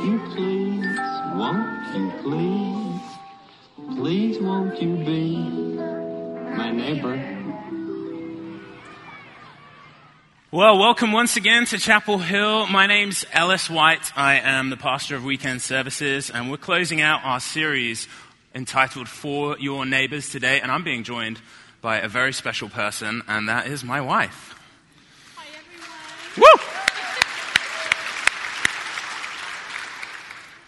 Won't you please, won't you please, please won't you be my neighbor? Well, welcome once again to Chapel Hill. My name's Ellis White. I am the pastor of weekend services, and we're closing out our series entitled For Your Neighbors today, and I'm being joined by a very special person, and that is my wife. Hi, everyone. Woo!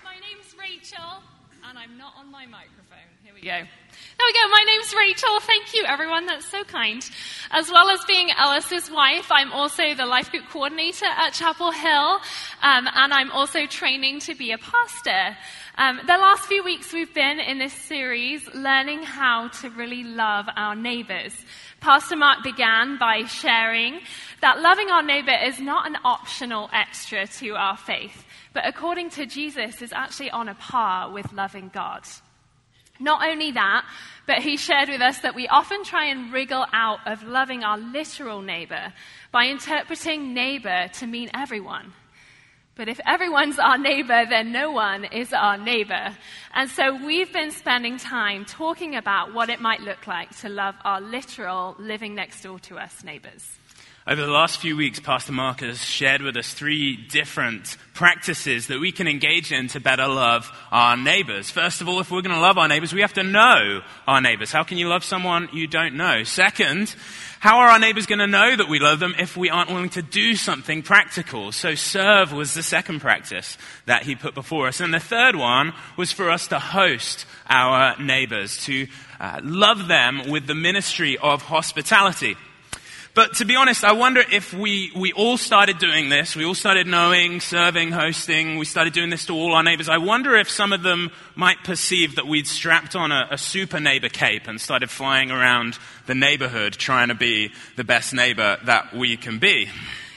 My name's Rachel, and I'm not on my microphone. Here go. There we go. My name's Rachel. Thank you, everyone. That's so kind. As well as being Ellis's wife, I'm also the life group coordinator at Chapel Hill, um, and I'm also training to be a pastor. Um, the last few weeks we've been in this series learning how to really love our neighbors. Pastor Mark began by sharing that loving our neighbor is not an optional extra to our faith, but according to Jesus is actually on a par with loving God. Not only that, but he shared with us that we often try and wriggle out of loving our literal neighbor by interpreting neighbor to mean everyone. But if everyone's our neighbor, then no one is our neighbor. And so we've been spending time talking about what it might look like to love our literal, living next door to us neighbors. Over the last few weeks, Pastor Mark has shared with us three different practices that we can engage in to better love our neighbors. First of all, if we're going to love our neighbors, we have to know our neighbors. How can you love someone you don't know? Second, how are our neighbors going to know that we love them if we aren't willing to do something practical? So serve was the second practice that he put before us. And the third one was for us to host our neighbors, to uh, love them with the ministry of hospitality. But to be honest, I wonder if we, we all started doing this. We all started knowing, serving, hosting. We started doing this to all our neighbors. I wonder if some of them might perceive that we'd strapped on a, a super neighbor cape and started flying around the neighborhood trying to be the best neighbor that we can be.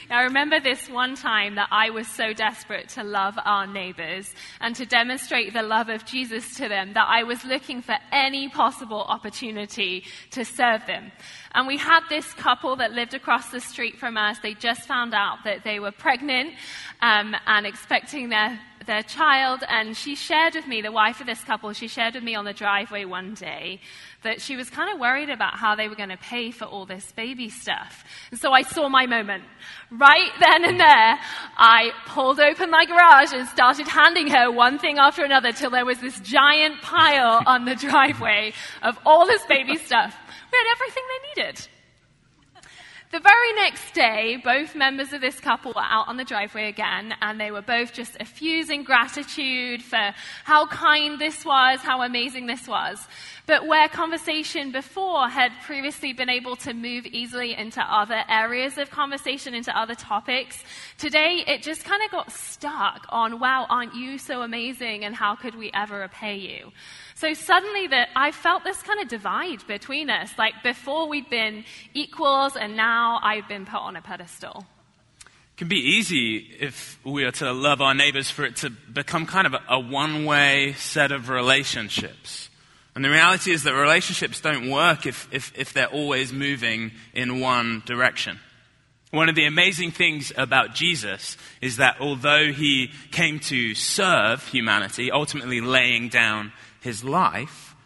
I remember this one time that I was so desperate to love our neighbors and to demonstrate the love of Jesus to them that I was looking for any possible opportunity to serve them. And we had this couple that lived across the street from us. They just found out that they were pregnant um, and expecting their their child, and she shared with me, the wife of this couple, she shared with me on the driveway one day that she was kind of worried about how they were going to pay for all this baby stuff. And so I saw my moment. Right then and there, I pulled open my garage and started handing her one thing after another till there was this giant pile on the driveway of all this baby stuff. We had everything they needed. The very next day, both members of this couple were out on the driveway again, and they were both just effusing gratitude for how kind this was, how amazing this was. But where conversation before had previously been able to move easily into other areas of conversation, into other topics, today it just kind of got stuck on, wow, aren't you so amazing, and how could we ever repay you? So suddenly that I felt this kind of divide between us. Like before we'd been equals and now I've been put on a pedestal. It can be easy if we are to love our neighbors for it to become kind of a, a one way set of relationships. And the reality is that relationships don't work if, if, if they're always moving in one direction. One of the amazing things about Jesus is that although he came to serve humanity, ultimately laying down his life,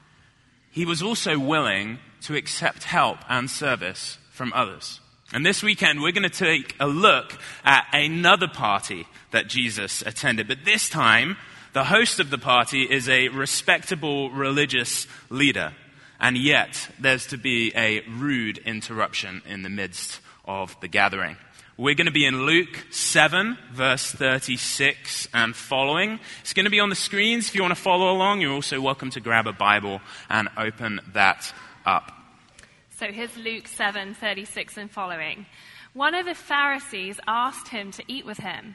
he was also willing to accept help and service from others. And this weekend, we're going to take a look at another party that Jesus attended. But this time, the host of the party is a respectable religious leader. And yet, there's to be a rude interruption in the midst of the gathering. We're going to be in Luke 7, verse 36 and following. It's going to be on the screens. If you want to follow along, you're also welcome to grab a Bible and open that up. So here's Luke 7, 36 and following. One of the Pharisees asked him to eat with him,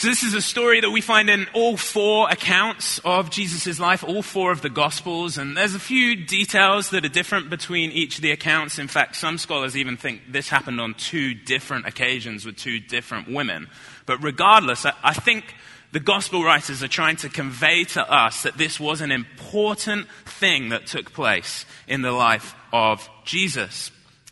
So, this is a story that we find in all four accounts of Jesus' life, all four of the Gospels, and there's a few details that are different between each of the accounts. In fact, some scholars even think this happened on two different occasions with two different women. But regardless, I, I think the Gospel writers are trying to convey to us that this was an important thing that took place in the life of Jesus.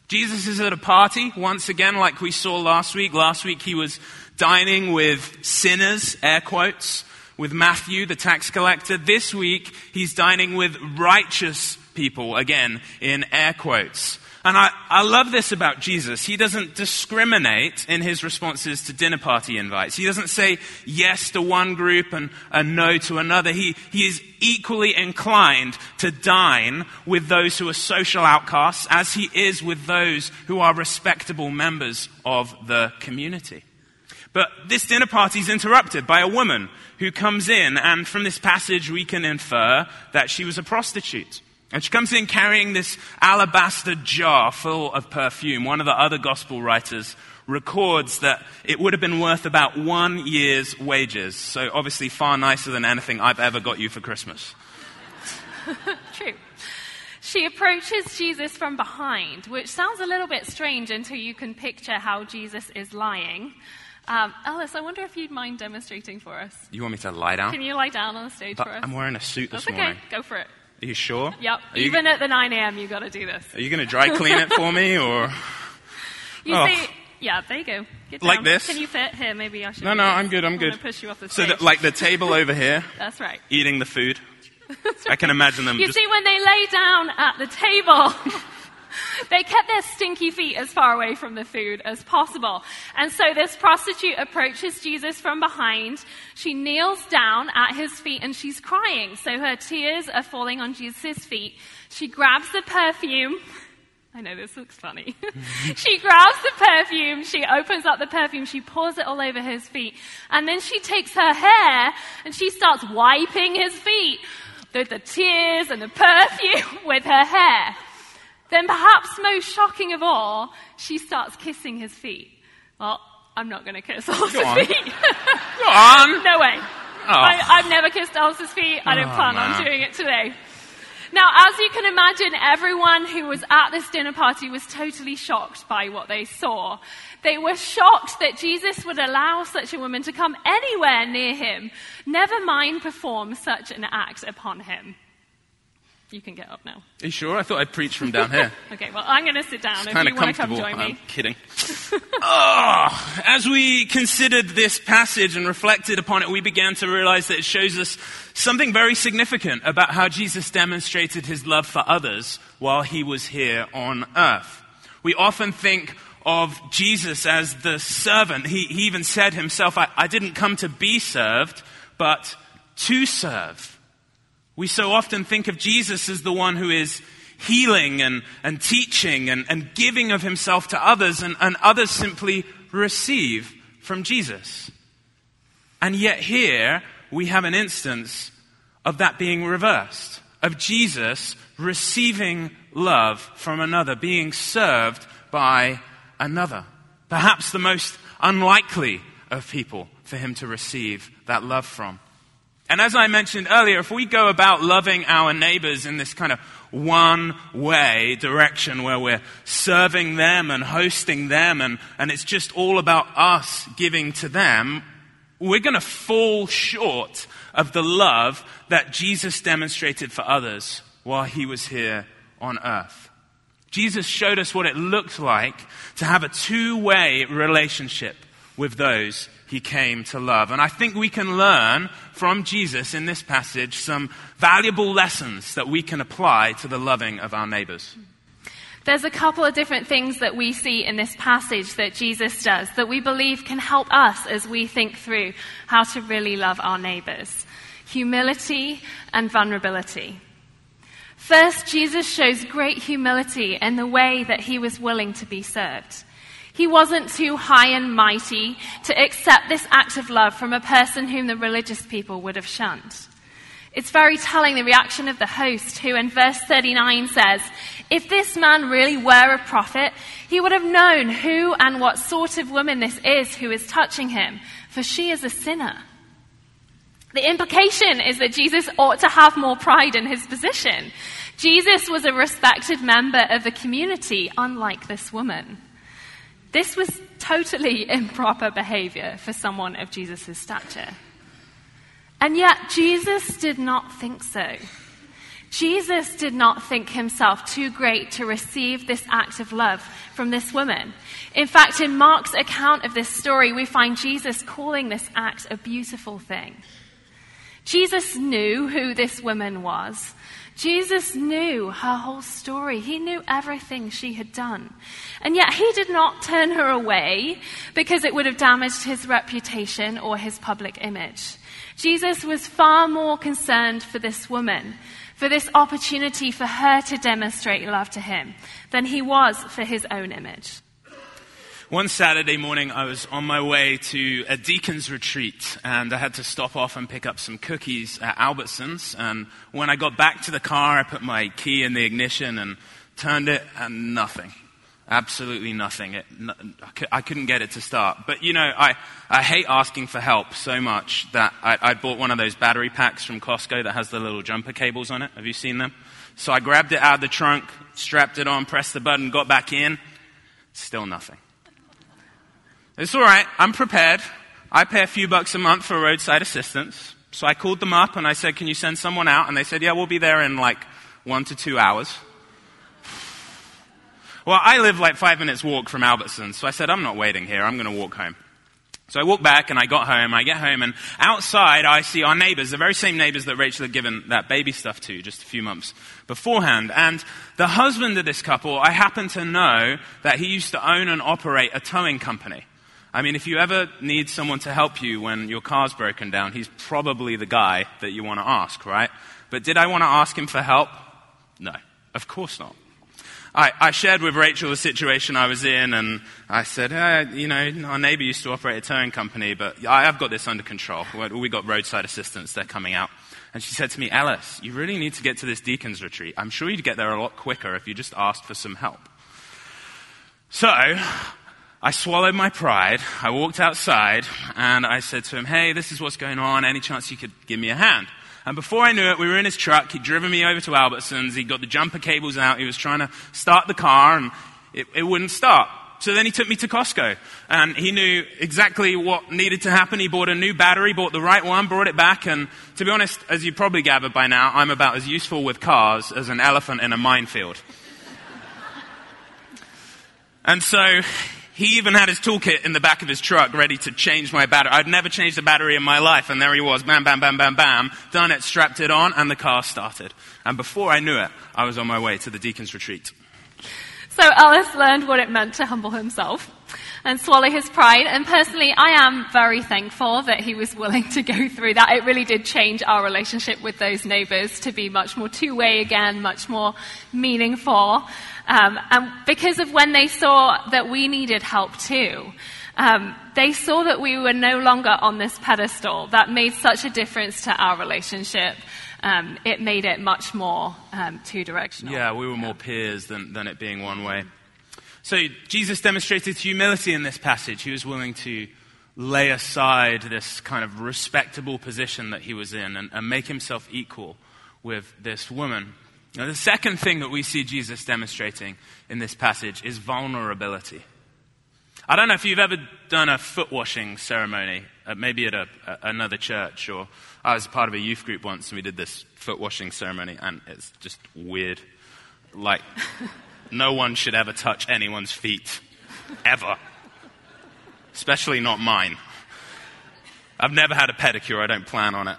Jesus is at a party, once again, like we saw last week. Last week he was dining with sinners, air quotes, with Matthew, the tax collector. This week, he's dining with righteous people, again, in air quotes. And I, I love this about Jesus. He doesn't discriminate in his responses to dinner party invites. He doesn't say yes to one group and, and no to another. He, he is equally inclined to dine with those who are social outcasts as he is with those who are respectable members of the community. But this dinner party is interrupted by a woman who comes in, and from this passage we can infer that she was a prostitute. And she comes in carrying this alabaster jar full of perfume. One of the other gospel writers records that it would have been worth about one year's wages. So obviously far nicer than anything I've ever got you for Christmas. True. She approaches Jesus from behind, which sounds a little bit strange until you can picture how Jesus is lying. Um, Ellis, I wonder if you'd mind demonstrating for us. You want me to lie down? Can you lie down on the stage but for us? I'm wearing a suit this That's okay. morning. Go for it. Are you sure? Yep. Are you, Even at the 9 a.m., you've got to do this. are you going to dry clean it for me or? You Oh. see, yeah, there you go. Get Like this? Can you fit? Here, maybe I should. No, no, this. I'm good. I'm gonna good. push you off the So stage. that, like the table over here, That's right. eating the food. I can imagine them You just see, when they lay down at the table, they kept their stinky feet as far away from the food as possible. And so this prostitute approaches Jesus from behind. She kneels down at his feet and she's crying. So her tears are falling on Jesus' feet. She grabs the perfume. I know this looks funny. she grabs the perfume, she opens up the perfume, she pours it all over his feet, and then she takes her hair and she starts wiping his feet with the tears and the perfume with her hair. Then, perhaps most shocking of all, she starts kissing his feet. Well, I'm not going to kiss Ellis's Go on. feet. Go on. no way. Oh. I, I've never kissed Ellis's feet. I don't Oh, plan man. on doing it today. Now, as you can imagine, everyone who was at this dinner party was totally shocked by what they saw. They were shocked that Jesus would allow such a woman to come anywhere near him, never mind perform such an act upon him. You can get up now. Are you sure? I thought I'd preach from down here. Okay, well, I'm going to sit down if kind you want to come comfortable. join I'm kidding. oh, as we considered this passage and reflected upon it, we began to realize that it shows us something very significant about how Jesus demonstrated his love for others while he was here on earth. We often think of Jesus as the servant. He, he even said himself, I, I didn't come to be served, but to serve. We so often think of Jesus as the one who is healing and, and teaching and, and giving of himself to others, and, and others simply receive from Jesus. And yet, here we have an instance of that being reversed, of Jesus receiving love from another, being served by another. Perhaps the most unlikely of people for him to receive that love from. And as I mentioned earlier, if we go about loving our neighbors in this kind of one way direction where we're serving them and hosting them and, and it's just all about us giving to them, we're going to fall short of the love that Jesus demonstrated for others while he was here on earth. Jesus showed us what it looked like to have a two way relationship with those he came to love. And I think we can learn from Jesus in this passage some valuable lessons that we can apply to the loving of our neighbors. There's a couple of different things that we see in this passage that Jesus does that we believe can help us as we think through how to really love our neighbors humility and vulnerability. First, Jesus shows great humility in the way that he was willing to be served. He wasn't too high and mighty to accept this act of love from a person whom the religious people would have shunned. It's very telling the reaction of the host, who in verse 39 says, If this man really were a prophet, he would have known who and what sort of woman this is who is touching him, for she is a sinner. The implication is that Jesus ought to have more pride in his position. Jesus was a respected member of the community, unlike this woman. This was totally improper behavior for someone of Jesus' stature. And yet, Jesus did not think so. Jesus did not think himself too great to receive this act of love from this woman. In fact, in Mark's account of this story, we find Jesus calling this act a beautiful thing. Jesus knew who this woman was. Jesus knew her whole story. He knew everything she had done. And yet he did not turn her away because it would have damaged his reputation or his public image. Jesus was far more concerned for this woman, for this opportunity for her to demonstrate love to him, than he was for his own image. One Saturday morning, I was on my way to a deacon's retreat, and I had to stop off and pick up some cookies at Albertsons. And when I got back to the car, I put my key in the ignition and turned it, and nothing. Absolutely nothing. It, I couldn't get it to start. But you know, I, I hate asking for help so much that I, I bought one of those battery packs from Costco that has the little jumper cables on it. Have you seen them? So I grabbed it out of the trunk, strapped it on, pressed the button, got back in. Still nothing. It's all right. I'm prepared. I pay a few bucks a month for roadside assistance. So I called them up and I said, Can you send someone out? And they said, Yeah, we'll be there in like one to two hours. Well, I live like five minutes walk from Albertsons, so I said, I'm not waiting here. I'm going to walk home. So I walk back and I got home. I get home and outside I see our neighbors, the very same neighbors that Rachel had given that baby stuff to just a few months beforehand. And the husband of this couple, I happen to know that he used to own and operate a towing company. I mean, if you ever need someone to help you when your car's broken down, he's probably the guy that you want to ask, right? But did I want to ask him for help? No, of course not. I, I shared with Rachel the situation I was in, and I said, eh, you know, our neighbor used to operate a towing company, but I, have got this under control. We got roadside assistance, they're coming out. And she said to me, Ellis, you really need to get to this deacon's retreat. I'm sure you'd get there a lot quicker if you just asked for some help. So, I swallowed my pride. I walked outside and I said to him, Hey, this is what's going on. Any chance you could give me a hand? And before I knew it, we were in his truck. He'd driven me over to Albertsons. He'd got the jumper cables out. He was trying to start the car and it, it wouldn't start. So then he took me to Costco and he knew exactly what needed to happen. He bought a new battery, bought the right one, brought it back. And to be honest, as you probably gathered by now, I'm about as useful with cars as an elephant in a minefield. and so he even had his toolkit in the back of his truck ready to change my battery. I'd never changed a battery in my life, and there he was, bam, bam, bam, bam, bam, done it, strapped it on, and the car started. And before I knew it, I was on my way to the deacon's retreat. So Ellis learned what it meant to humble himself and swallow his pride. And personally, I am very thankful that he was willing to go through that. It really did change our relationship with those neighbors to be much more two way again, much more meaningful. Um, and because of when they saw that we needed help too. Um, they saw that we were no longer on this pedestal. That made such a difference to our relationship. Um, it made it much more um, two directional. Yeah, we were more peers than, than it being one way. So Jesus demonstrated humility in this passage. He was willing to lay aside this kind of respectable position that he was in and, and make himself equal with this woman. Now, the second thing that we see Jesus demonstrating in this passage is vulnerability. I don't know if you've ever done a foot washing ceremony, uh, maybe at a, a, another church, or I was part of a youth group once and we did this foot washing ceremony, and it's just weird. Like, no one should ever touch anyone's feet, ever. Especially not mine. I've never had a pedicure, I don't plan on it.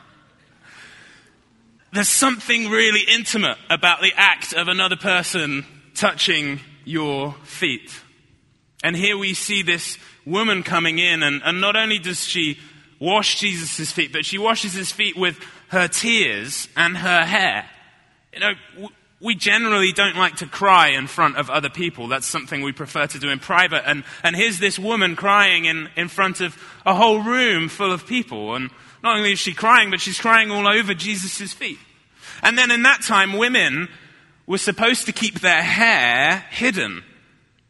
There's something really intimate about the act of another person touching your feet. And here we see this woman coming in, and, and not only does she wash Jesus' feet, but she washes his feet with her tears and her hair. You know, we generally don't like to cry in front of other people. That's something we prefer to do in private. And, and here's this woman crying in, in front of a whole room full of people. And not only is she crying, but she's crying all over Jesus' feet. And then in that time, women were supposed to keep their hair hidden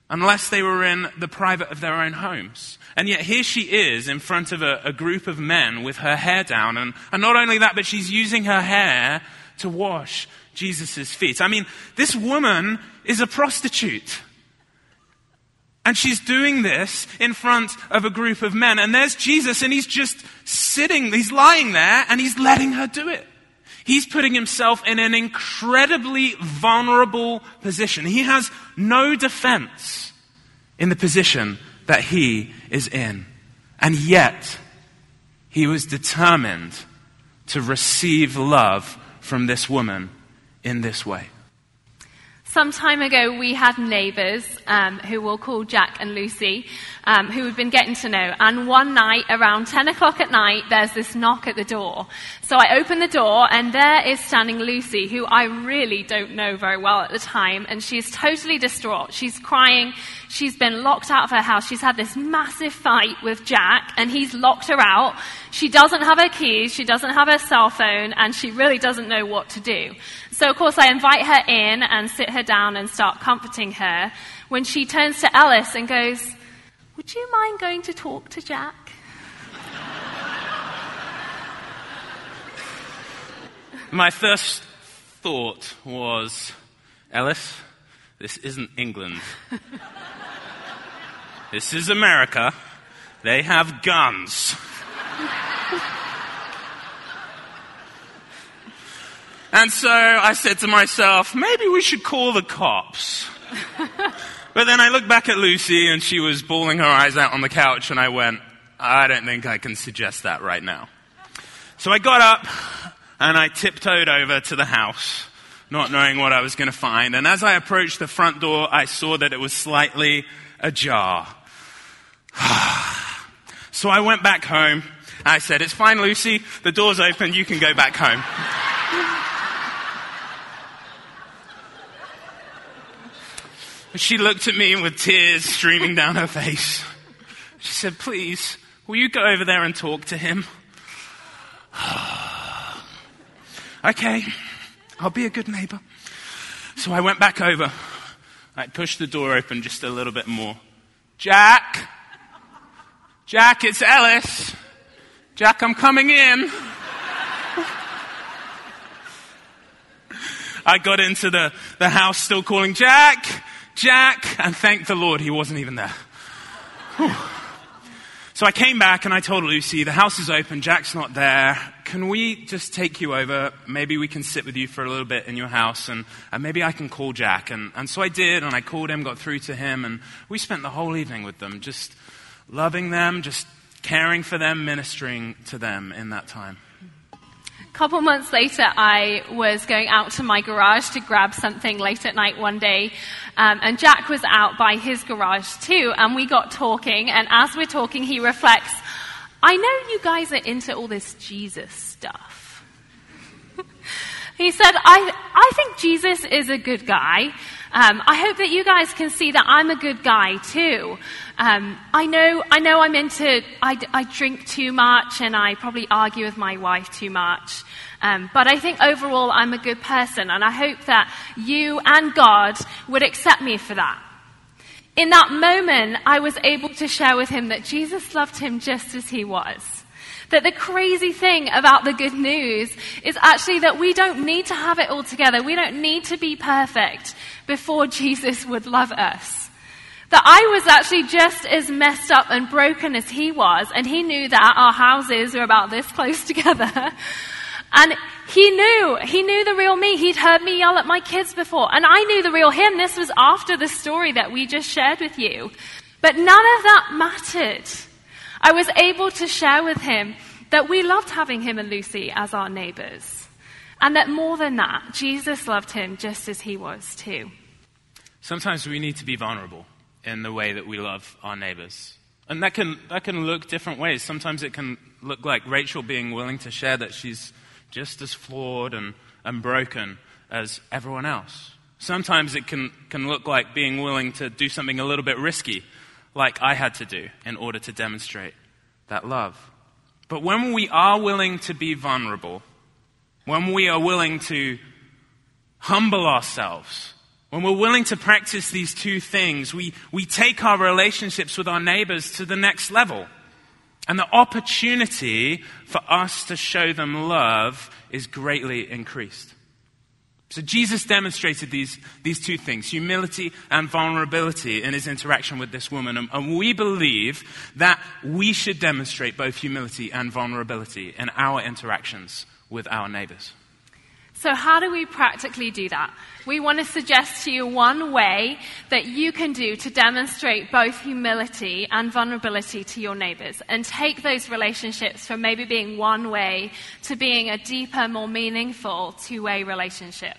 unless they were in the private of their own homes. And yet here she is in front of a, a group of men with her hair down. And, and not only that, but she's using her hair to wash Jesus' feet. I mean, this woman is a prostitute. And she's doing this in front of a group of men. And there's Jesus, and he's just sitting, he's lying there, and he's letting her do it. He's putting himself in an incredibly vulnerable position. He has no defense in the position that he is in. And yet, he was determined to receive love from this woman in this way. Some time ago, we had neighbours um, who we'll call Jack and Lucy, um, who we've been getting to know. And one night, around 10 o'clock at night, there's this knock at the door. So I open the door, and there is standing Lucy, who I really don't know very well at the time. And she's totally distraught. She's crying. She's been locked out of her house. She's had this massive fight with Jack, and he's locked her out. She doesn't have her keys. She doesn't have her cell phone, and she really doesn't know what to do. So, of course, I invite her in and sit her down and start comforting her when she turns to Ellis and goes, Would you mind going to talk to Jack? My first thought was, Ellis, this isn't England. this is America. They have guns. And so I said to myself, maybe we should call the cops. but then I looked back at Lucy and she was bawling her eyes out on the couch and I went, I don't think I can suggest that right now. So I got up and I tiptoed over to the house, not knowing what I was going to find. And as I approached the front door, I saw that it was slightly ajar. so I went back home. I said, it's fine, Lucy. The door's open. You can go back home. She looked at me with tears streaming down her face. She said, Please, will you go over there and talk to him? okay, I'll be a good neighbor. So I went back over. I pushed the door open just a little bit more. Jack! Jack, it's Ellis. Jack, I'm coming in. I got into the, the house still calling Jack. Jack, and thank the Lord he wasn't even there. So I came back and I told Lucy, the house is open, Jack's not there. Can we just take you over? Maybe we can sit with you for a little bit in your house and, and maybe I can call Jack. And, and so I did and I called him, got through to him, and we spent the whole evening with them, just loving them, just caring for them, ministering to them in that time couple months later, I was going out to my garage to grab something late at night one day, um, and Jack was out by his garage too, and we got talking, and as we're talking, he reflects, I know you guys are into all this Jesus stuff. He said, I, I think Jesus is a good guy. Um, I hope that you guys can see that I'm a good guy too. Um, I know, I know I'm into, I, I drink too much and I probably argue with my wife too much. Um, but I think overall I'm a good person, and I hope that you and God would accept me for that. In that moment, I was able to share with him that Jesus loved him just as he was. That the crazy thing about the good news is actually that we don't need to have it all together. We don't need to be perfect before Jesus would love us. That I was actually just as messed up and broken as he was, and he knew that our houses were about this close together. And he knew, he knew the real me. He'd heard me yell at my kids before. And I knew the real him. This was after the story that we just shared with you. But none of that mattered. I was able to share with him that we loved having him and Lucy as our neighbors. And that more than that, Jesus loved him just as he was too. Sometimes we need to be vulnerable in the way that we love our neighbors. And that can, that can look different ways. Sometimes it can look like Rachel being willing to share that she's just as flawed and, and broken as everyone else. Sometimes it can, can look like being willing to do something a little bit risky, like I had to do in order to demonstrate that love. But when we are willing to be vulnerable, when we are willing to humble ourselves When we're willing to practice these two things, we, we take our relationships with our neighbors to the next level. And the opportunity for us to show them love is greatly increased. So Jesus demonstrated these, these two things, humility and vulnerability in his interaction with this woman. And, and, we believe that we should demonstrate both humility and vulnerability in our interactions with our neighbors. So, how do we practically do that? We want to suggest to you one way that you can do to demonstrate both humility and vulnerability to your neighbors and take those relationships from maybe being one way to being a deeper, more meaningful two way relationship.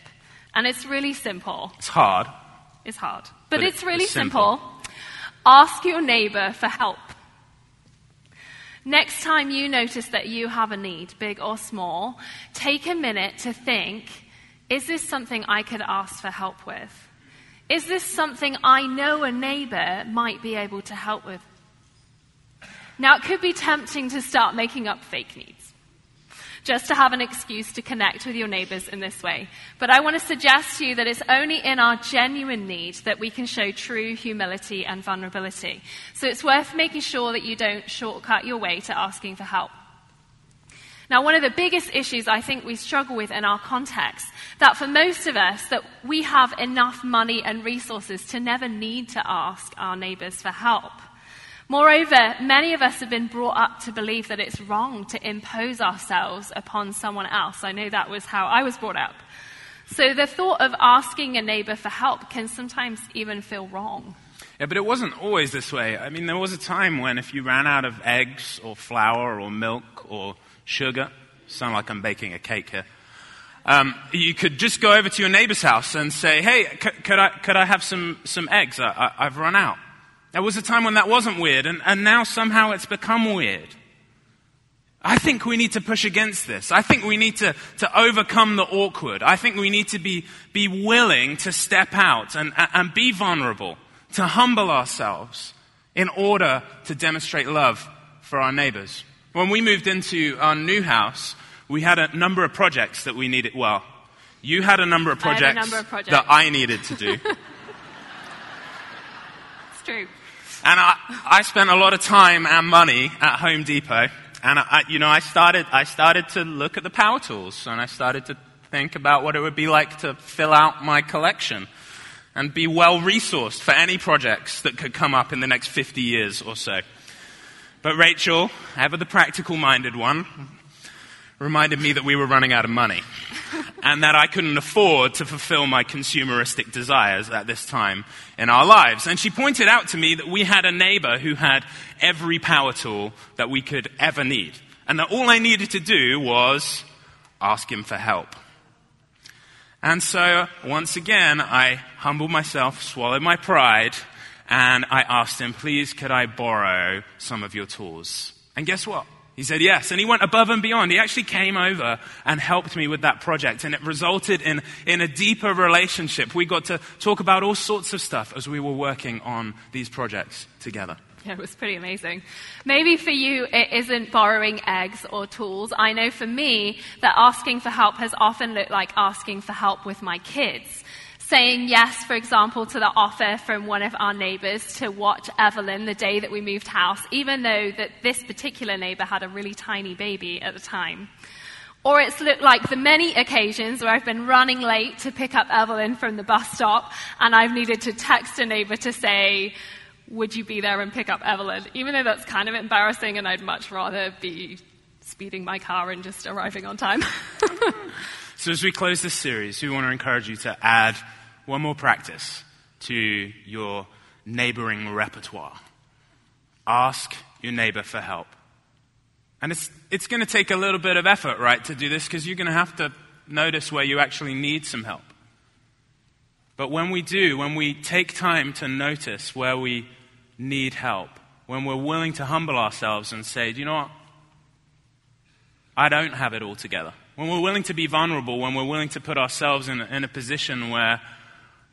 And it's really simple. It's hard. It's hard. But, but it's really it's simple. simple. Ask your neighbor for help. Next time you notice that you have a need, big or small, take a minute to think is this something I could ask for help with? Is this something I know a neighbor might be able to help with? Now, it could be tempting to start making up fake needs just to have an excuse to connect with your neighbors in this way. But I want to suggest to you that it's only in our genuine need that we can show true humility and vulnerability. So it's worth making sure that you don't shortcut your way to asking for help. Now, one of the biggest issues I think we struggle with in our context, that for most of us, that we have enough money and resources to never need to ask our neighbors for help. Moreover, many of us have been brought up to believe that it's wrong to impose ourselves upon someone else. I know that was how I was brought up. So the thought of asking a neighbor for help can sometimes even feel wrong. Yeah, but it wasn't always this way. I mean, there was a time when if you ran out of eggs or flour or milk or sugar, sound like I'm baking a cake here, um, you could just go over to your neighbor's house and say, hey, c- could, I, could I have some, some eggs? I, I, I've run out. There was a time when that wasn't weird, and, and now somehow it's become weird. I think we need to push against this. I think we need to, to overcome the awkward. I think we need to be, be willing to step out and, and be vulnerable, to humble ourselves in order to demonstrate love for our neighbors. When we moved into our new house, we had a number of projects that we needed. Well, you had a number of projects, number of projects. that I needed to do. it's true. And I, I spent a lot of time and money at Home Depot. And I, you know, I started, I started to look at the power tools and I started to think about what it would be like to fill out my collection and be well resourced for any projects that could come up in the next 50 years or so. But Rachel, ever the practical minded one, reminded me that we were running out of money and that I couldn't afford to fulfill my consumeristic desires at this time in our lives. And she pointed out to me that we had a neighbor who had every power tool that we could ever need. And that all I needed to do was ask him for help. And so, once again, I humbled myself, swallowed my pride, and I asked him, please, could I borrow some of your tools? And guess what? He said yes. And he went above and beyond. He actually came over and helped me with that project. And it resulted in, in a deeper relationship. We got to talk about all sorts of stuff as we were working on these projects together. Yeah, it was pretty amazing. Maybe for you, it isn't borrowing eggs or tools. I know for me that asking for help has often looked like asking for help with my kids saying yes, for example, to the offer from one of our neighbors to watch Evelyn the day that we moved house, even though that this particular neighbor had a really tiny baby at the time. Or it's looked like the many occasions where I've been running late to pick up Evelyn from the bus stop and I've needed to text a neighbor to say, would you be there and pick up Evelyn? Even though that's kind of embarrassing and I'd much rather be speeding my car and just arriving on time. so as we close this series, we want to encourage you to add one more practice to your neighboring repertoire. Ask your neighbor for help. And it's, it's going to take a little bit of effort, right, to do this because you're going to have to notice where you actually need some help. But when we do, when we take time to notice where we need help, when we're willing to humble ourselves and say, you know what? I don't have it all together. When we're willing to be vulnerable, when we're willing to put ourselves in, in a position where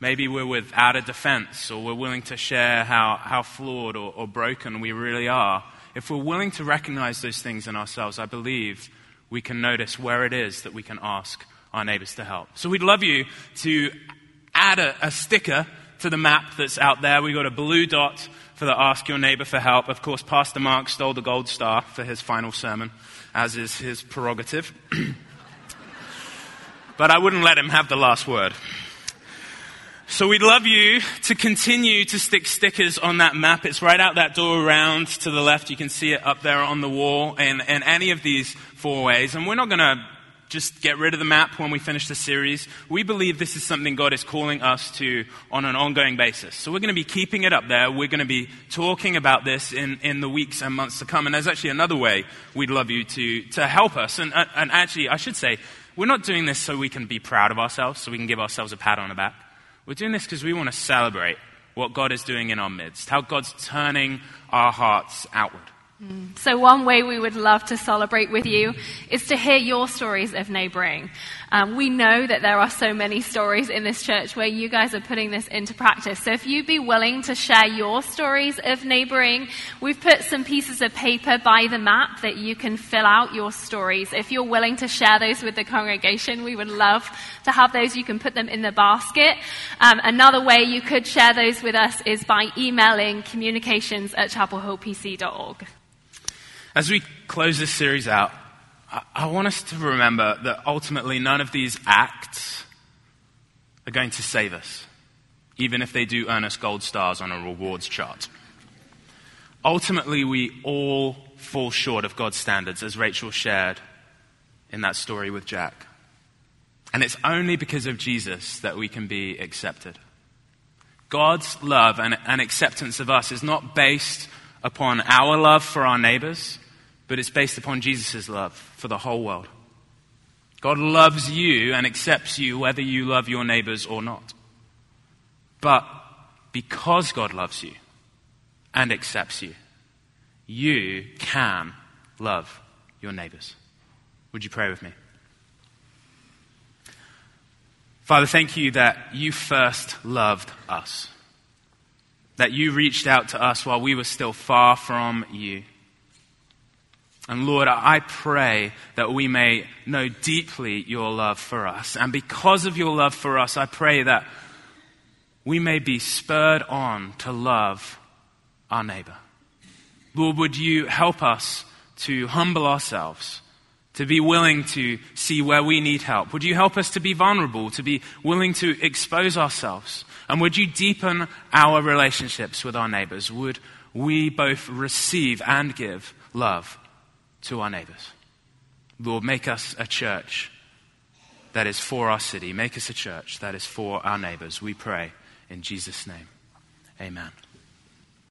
Maybe we're without a defense, or we're willing to share how, how flawed or, or broken we really are. If we're willing to recognize those things in ourselves, I believe we can notice where it is that we can ask our neighbors to help. So we'd love you to add a, a sticker to the map that's out there. We've got a blue dot for the Ask Your Neighbor for Help. Of course, Pastor Mark stole the gold star for his final sermon, as is his prerogative. but I wouldn't let him have the last word. So we'd love you to continue to stick stickers on that map. It's right out that door around to the left. You can see it up there on the wall and, in any of these four ways. And we're not going to just get rid of the map when we finish the series. We believe this is something God is calling us to on an ongoing basis. So we're going to be keeping it up there. We're going to be talking about this in, in the weeks and months to come. And there's actually another way we'd love you to, to help us. And, and actually, I should say, we're not doing this so we can be proud of ourselves, so we can give ourselves a pat on the back. We're doing this because we want to celebrate what God is doing in our midst, how God's turning our hearts outward. Mm. So, one way we would love to celebrate with you is to hear your stories of neighboring. Um, we know that there are so many stories in this church where you guys are putting this into practice. So, if you'd be willing to share your stories of neighboring, we've put some pieces of paper by the map that you can fill out your stories. If you're willing to share those with the congregation, we would love to have those. You can put them in the basket. Um, another way you could share those with us is by emailing communications at chapelhillpc.org. As we close this series out, I, want us to remember that ultimately none of these acts are going to save us, even if they do earn us gold stars on a rewards chart. Ultimately, we all fall short of God's standards, as Rachel shared in that story with Jack. And it's only because of Jesus that we can be accepted. God's love and, and acceptance of us is not based upon our love for our neighbors but it's based upon Jesus' love for the whole world. God loves you and accepts you whether you love your neighbors or not. But because God loves you and accepts you, you can love your neighbors. Would you pray with me? Father, thank you that you first loved us, that you reached out to us while we were still far from you. And Lord, I pray that we may know deeply your love for us. And because of your love for us, I pray that we may be spurred on to love our neighbor. Lord, would you help us to humble ourselves, to be willing to see where we need help? Would you help us to be vulnerable, to be willing to expose ourselves? And would you deepen our relationships with our neighbors? Would we both receive and give love? To our neighbors. Lord, make us a church that is for our city. Make us a church that is for our neighbors. We pray in Jesus' name. Amen.